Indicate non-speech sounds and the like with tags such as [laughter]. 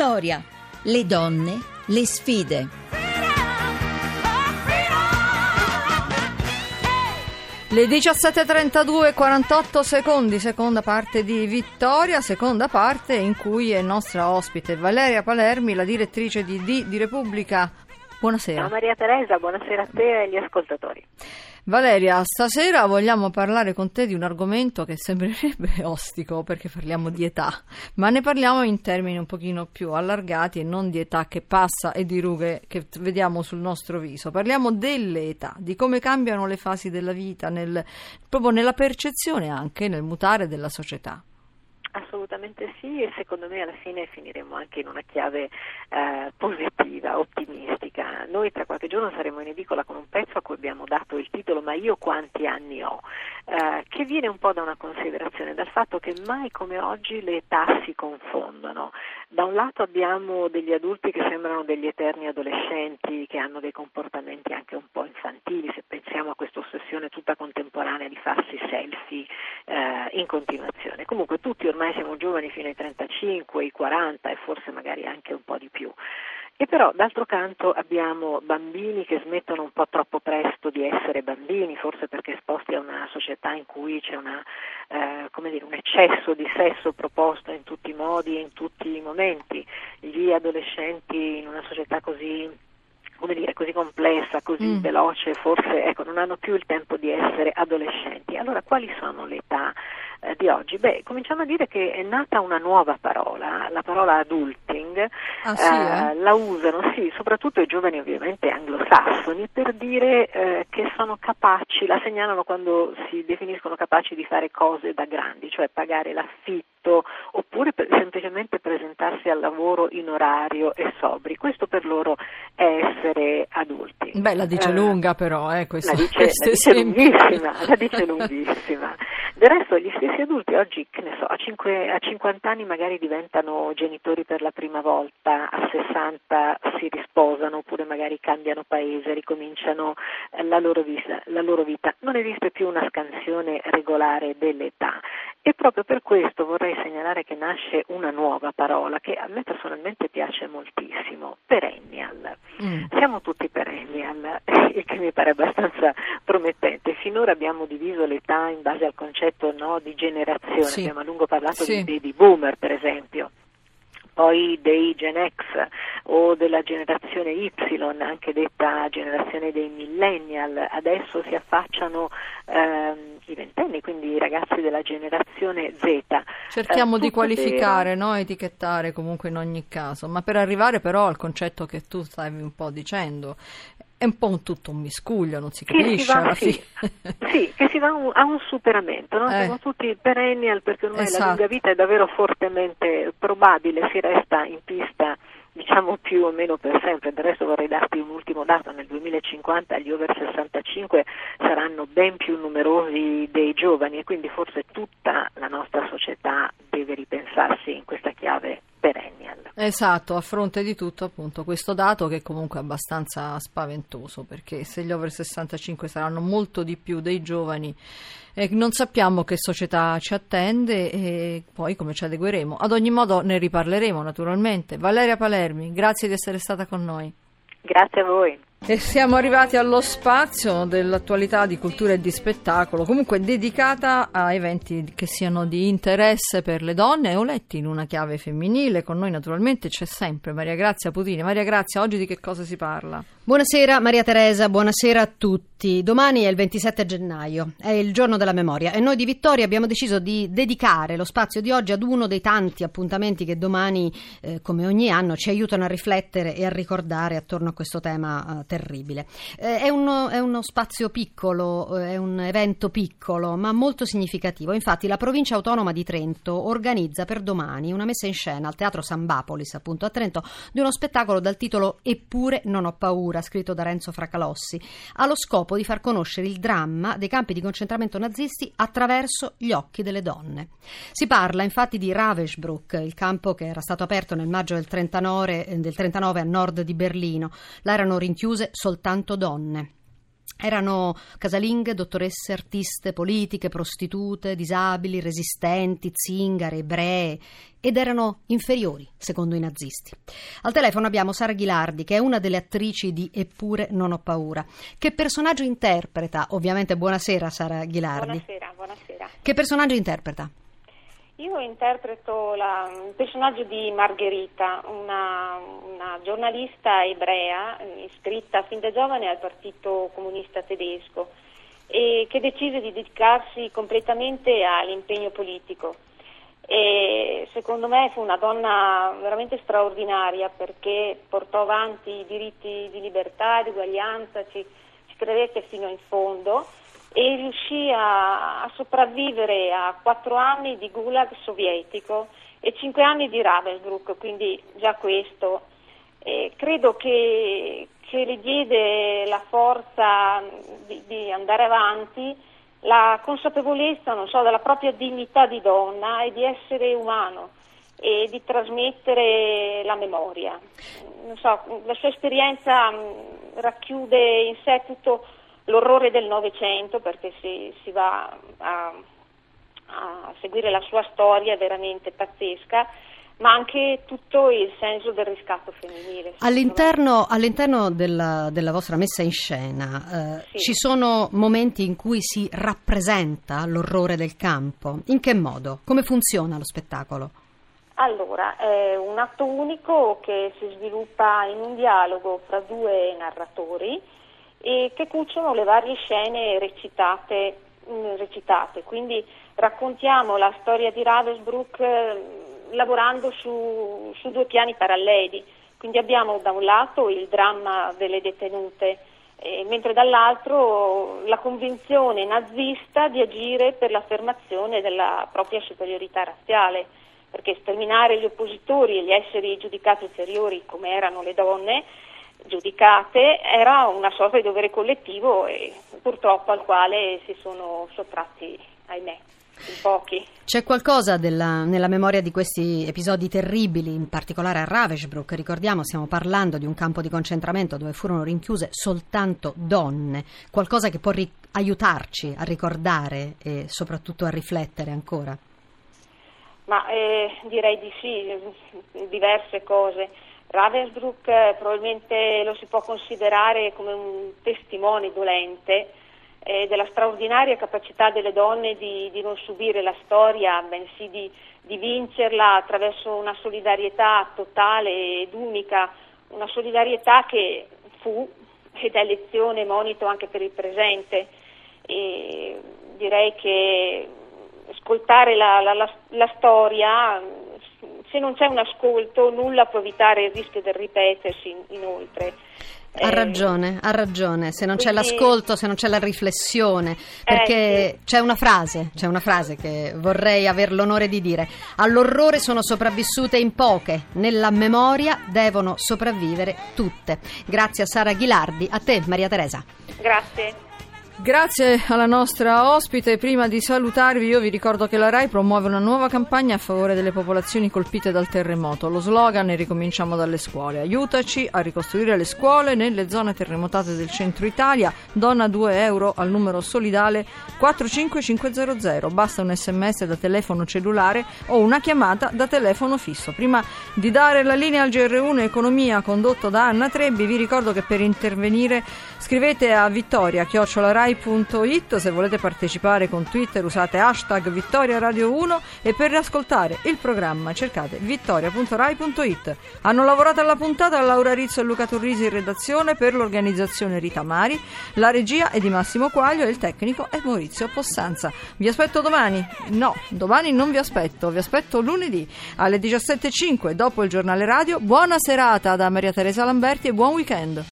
Vittoria, le donne, le sfide. Le 17.32 48 secondi, seconda parte di Vittoria, seconda parte in cui è nostra ospite Valeria Palermi, la direttrice di D di Repubblica. Buonasera. Ciao Maria Teresa, buonasera a te e agli ascoltatori. Valeria, stasera vogliamo parlare con te di un argomento che sembrerebbe [laughs] ostico perché parliamo di età, ma ne parliamo in termini un pochino più allargati e non di età che passa e di rughe che vediamo sul nostro viso. Parliamo delle età, di come cambiano le fasi della vita, nel, proprio nella percezione anche, nel mutare della società. Assolutamente sì e secondo me alla fine finiremo anche in una chiave eh, positiva, ottimistica. Noi tra qualche giorno saremo in edicola con un pezzo a cui abbiamo dato il titolo Ma io quanti anni ho? Eh, che viene un po' da una considerazione, dal fatto che mai come oggi le età si confondono. Da un lato abbiamo degli adulti che sembrano degli eterni adolescenti, che hanno dei comportamenti anche un po' infantili, se pensiamo a questa ossessione tutta contemporanea di farsi selfie eh, in continuazione. Ormai siamo giovani fino ai 35, ai 40 e forse magari anche un po' di più. E però d'altro canto abbiamo bambini che smettono un po' troppo presto di essere bambini, forse perché esposti a una società in cui c'è una, eh, dire, un eccesso di sesso proposto in tutti i modi e in tutti i momenti. Gli adolescenti in una società così come dire, così complessa, così mm. veloce, forse ecco, non hanno più il tempo di essere adolescenti. Allora, quali sono le età di oggi? Beh, cominciamo a dire che è nata una nuova parola, la parola adulting, ah, sì, eh? Eh, la usano sì, soprattutto i giovani ovviamente anglosassoni per dire eh, che sono capaci, la segnalano quando si definiscono capaci di fare cose da grandi, cioè pagare l'affitto oppure per, semplicemente presentarsi al lavoro in orario e sobri. Questo per loro è essere adulti. Beh, la dice lunga però, eh, questo, la dice, [laughs] la dice lunghissima, la dice lunghissima. Del resto gli stessi adulti oggi, che ne so, a, 5, a 50 anni magari diventano genitori per la prima volta, a 60 si risposano oppure magari cambiano paese, ricominciano eh, la loro, vita, la loro vita. Non esiste più una scansione regolare dell'età e proprio per questo vorrei segnalare che nasce una nuova parola che a me personalmente piace moltissimo, perennial. Mm. Siamo tutti perennial, [laughs] il che mi pare abbastanza. Finora abbiamo diviso l'età in base al concetto no, di generazione, sì. abbiamo a lungo parlato sì. di baby boomer per esempio poi dei Gen X o della generazione Y, anche detta generazione dei millennial, adesso si affacciano ehm, i ventenni, quindi i ragazzi della generazione Z. Cerchiamo eh, di qualificare, no? etichettare comunque in ogni caso, ma per arrivare però al concetto che tu stavi un po' dicendo, è un po' un tutto un miscuglio, non si capisce alla sì, sì, che si va un, a un superamento, no? eh. siamo tutti perennial perché ormai esatto. la lunga vita è davvero fortemente probabile, si resta in pista diciamo più o meno per sempre, del resto vorrei darti un ultimo dato, nel 2050 gli over 65 saranno ben più numerosi dei giovani e quindi forse tutta la nostra società deve ripensarsi in questa chiave. Esatto, a fronte di tutto appunto questo dato che è comunque abbastanza spaventoso perché se gli over 65 saranno molto di più dei giovani eh, non sappiamo che società ci attende e poi come ci adegueremo. Ad ogni modo ne riparleremo naturalmente. Valeria Palermi, grazie di essere stata con noi. Grazie a voi. E siamo arrivati allo spazio dell'attualità di cultura e di spettacolo, comunque dedicata a eventi che siano di interesse per le donne o letti in una chiave femminile. Con noi naturalmente c'è sempre Maria Grazia Putini. Maria Grazia, oggi di che cosa si parla? Buonasera Maria Teresa, buonasera a tutti. Domani è il 27 gennaio, è il giorno della memoria e noi di Vittoria abbiamo deciso di dedicare lo spazio di oggi ad uno dei tanti appuntamenti che domani, eh, come ogni anno, ci aiutano a riflettere e a ricordare attorno a questo tema eh, terribile. Eh, è, uno, è, uno, spazio piccolo, eh, è un evento piccolo, ma molto significativo. Infatti la provincia autonoma di Trento organizza per domani una messa in scena al Teatro San Bapolis, appunto a Trento, di uno spettacolo dal titolo Eppure non ho paura, scritto da Renzo Fracalossi, ha lo scopo di far conoscere il dramma dei campi di concentramento nazisti attraverso gli occhi delle donne. Si parla infatti di Ravensbrück, il campo che era stato aperto nel maggio del 39, del 39 a nord di Berlino. Là erano rinchiuse soltanto donne. Erano casalinghe, dottoresse, artiste, politiche, prostitute, disabili, resistenti, zingare, ebree ed erano inferiori, secondo i nazisti. Al telefono abbiamo Sara Ghilardi, che è una delle attrici di Eppure non ho paura. Che personaggio interpreta? Ovviamente buonasera Sara Ghilardi. Buonasera, buonasera. Che personaggio interpreta? Io interpreto la, il personaggio di Margherita, una, una, giornalista ebrea iscritta fin da giovane al Partito Comunista Tedesco e che decise di dedicarsi completamente all'impegno politico. E secondo me fu una donna veramente straordinaria perché portò avanti i diritti di libertà, di uguaglianza, ci, ci credette fino in fondo e riuscì a, a, sopravvivere a quattro anni di gulag sovietico e cinque anni di Ravensbrück, quindi già questo. Eh, credo che, che, le diede la forza di, di, andare avanti, la consapevolezza, so, della propria dignità di donna e di essere umano e di trasmettere la memoria. So, la sua esperienza racchiude in sé tutto l'orrore del Novecento perché si, si va a, a, seguire la sua storia veramente pazzesca ma anche tutto il senso del riscatto femminile. All'interno, all'interno della, della, vostra messa in scena eh, sì. ci sono momenti in cui si rappresenta l'orrore del campo. In che modo? Come funziona lo spettacolo? Allora, è un atto unico che si sviluppa in un dialogo fra due narratori e che cuciono le varie scene recitate, mm, recitate. Quindi raccontiamo la storia di Ravensbrück eh, lavorando su, su, due piani paralleli. Quindi abbiamo da un lato il dramma delle detenute, eh, mentre dall'altro la convinzione nazista di agire per l'affermazione della propria superiorità razziale, perché sterminare gli oppositori e gli esseri giudicati inferiori come erano le donne giudicate era una sorta di dovere collettivo e purtroppo al quale si sono sottratti, ahimè, in pochi. C'è qualcosa della, nella memoria di questi episodi terribili, in particolare a Ravensbrück, ricordiamo stiamo parlando di un campo di concentramento dove furono rinchiuse soltanto donne, qualcosa che può ri- aiutarci a ricordare e soprattutto a riflettere ancora? Ma eh, direi di sì, diverse cose. Ravensbrück eh, probabilmente lo si può considerare come un testimone dolente eh, della straordinaria capacità delle donne di, di, non subire la storia, bensì di, di vincerla attraverso una solidarietà totale ed unica, una solidarietà che fu ed è lezione e monito anche per il presente. E direi che ascoltare la, la, la, la storia se non c'è un ascolto nulla può evitare il rischio del ripetersi inoltre. Ha eh, ragione, ha ragione, se non quindi, c'è l'ascolto, se non c'è la riflessione, perché eh, sì. c'è una frase, c'è una frase che vorrei aver l'onore di dire. All'orrore sono sopravvissute in poche, nella memoria devono sopravvivere tutte. Grazie a Sara Ghilardi, a te Maria Teresa. Grazie. Grazie alla nostra ospite. Prima di salutarvi, io vi ricordo che la RAI promuove una nuova campagna a favore delle popolazioni colpite dal terremoto. Lo slogan è Ricominciamo dalle scuole. Aiutaci a ricostruire le scuole nelle zone terremotate del centro Italia. Donna 2 euro al numero solidale 45500. Basta un sms da telefono cellulare o una chiamata da telefono fisso. Prima di dare la linea al GR1 Economia condotto da Anna Trebbi, vi ricordo che per intervenire scrivete a vittoria chiocciolarai rai.it se volete partecipare con Twitter usate hashtag Vittoria Radio 1 e per riascoltare il programma cercate vittoria.rai.it hanno lavorato alla puntata Laura Rizzo e Luca Turrisi in redazione per l'organizzazione Rita Mari la regia è di Massimo Quaglio e il tecnico è Maurizio Possanza. Vi aspetto domani? No, domani non vi aspetto vi aspetto lunedì alle 17.05 dopo il giornale radio. Buona serata da Maria Teresa Lamberti e buon weekend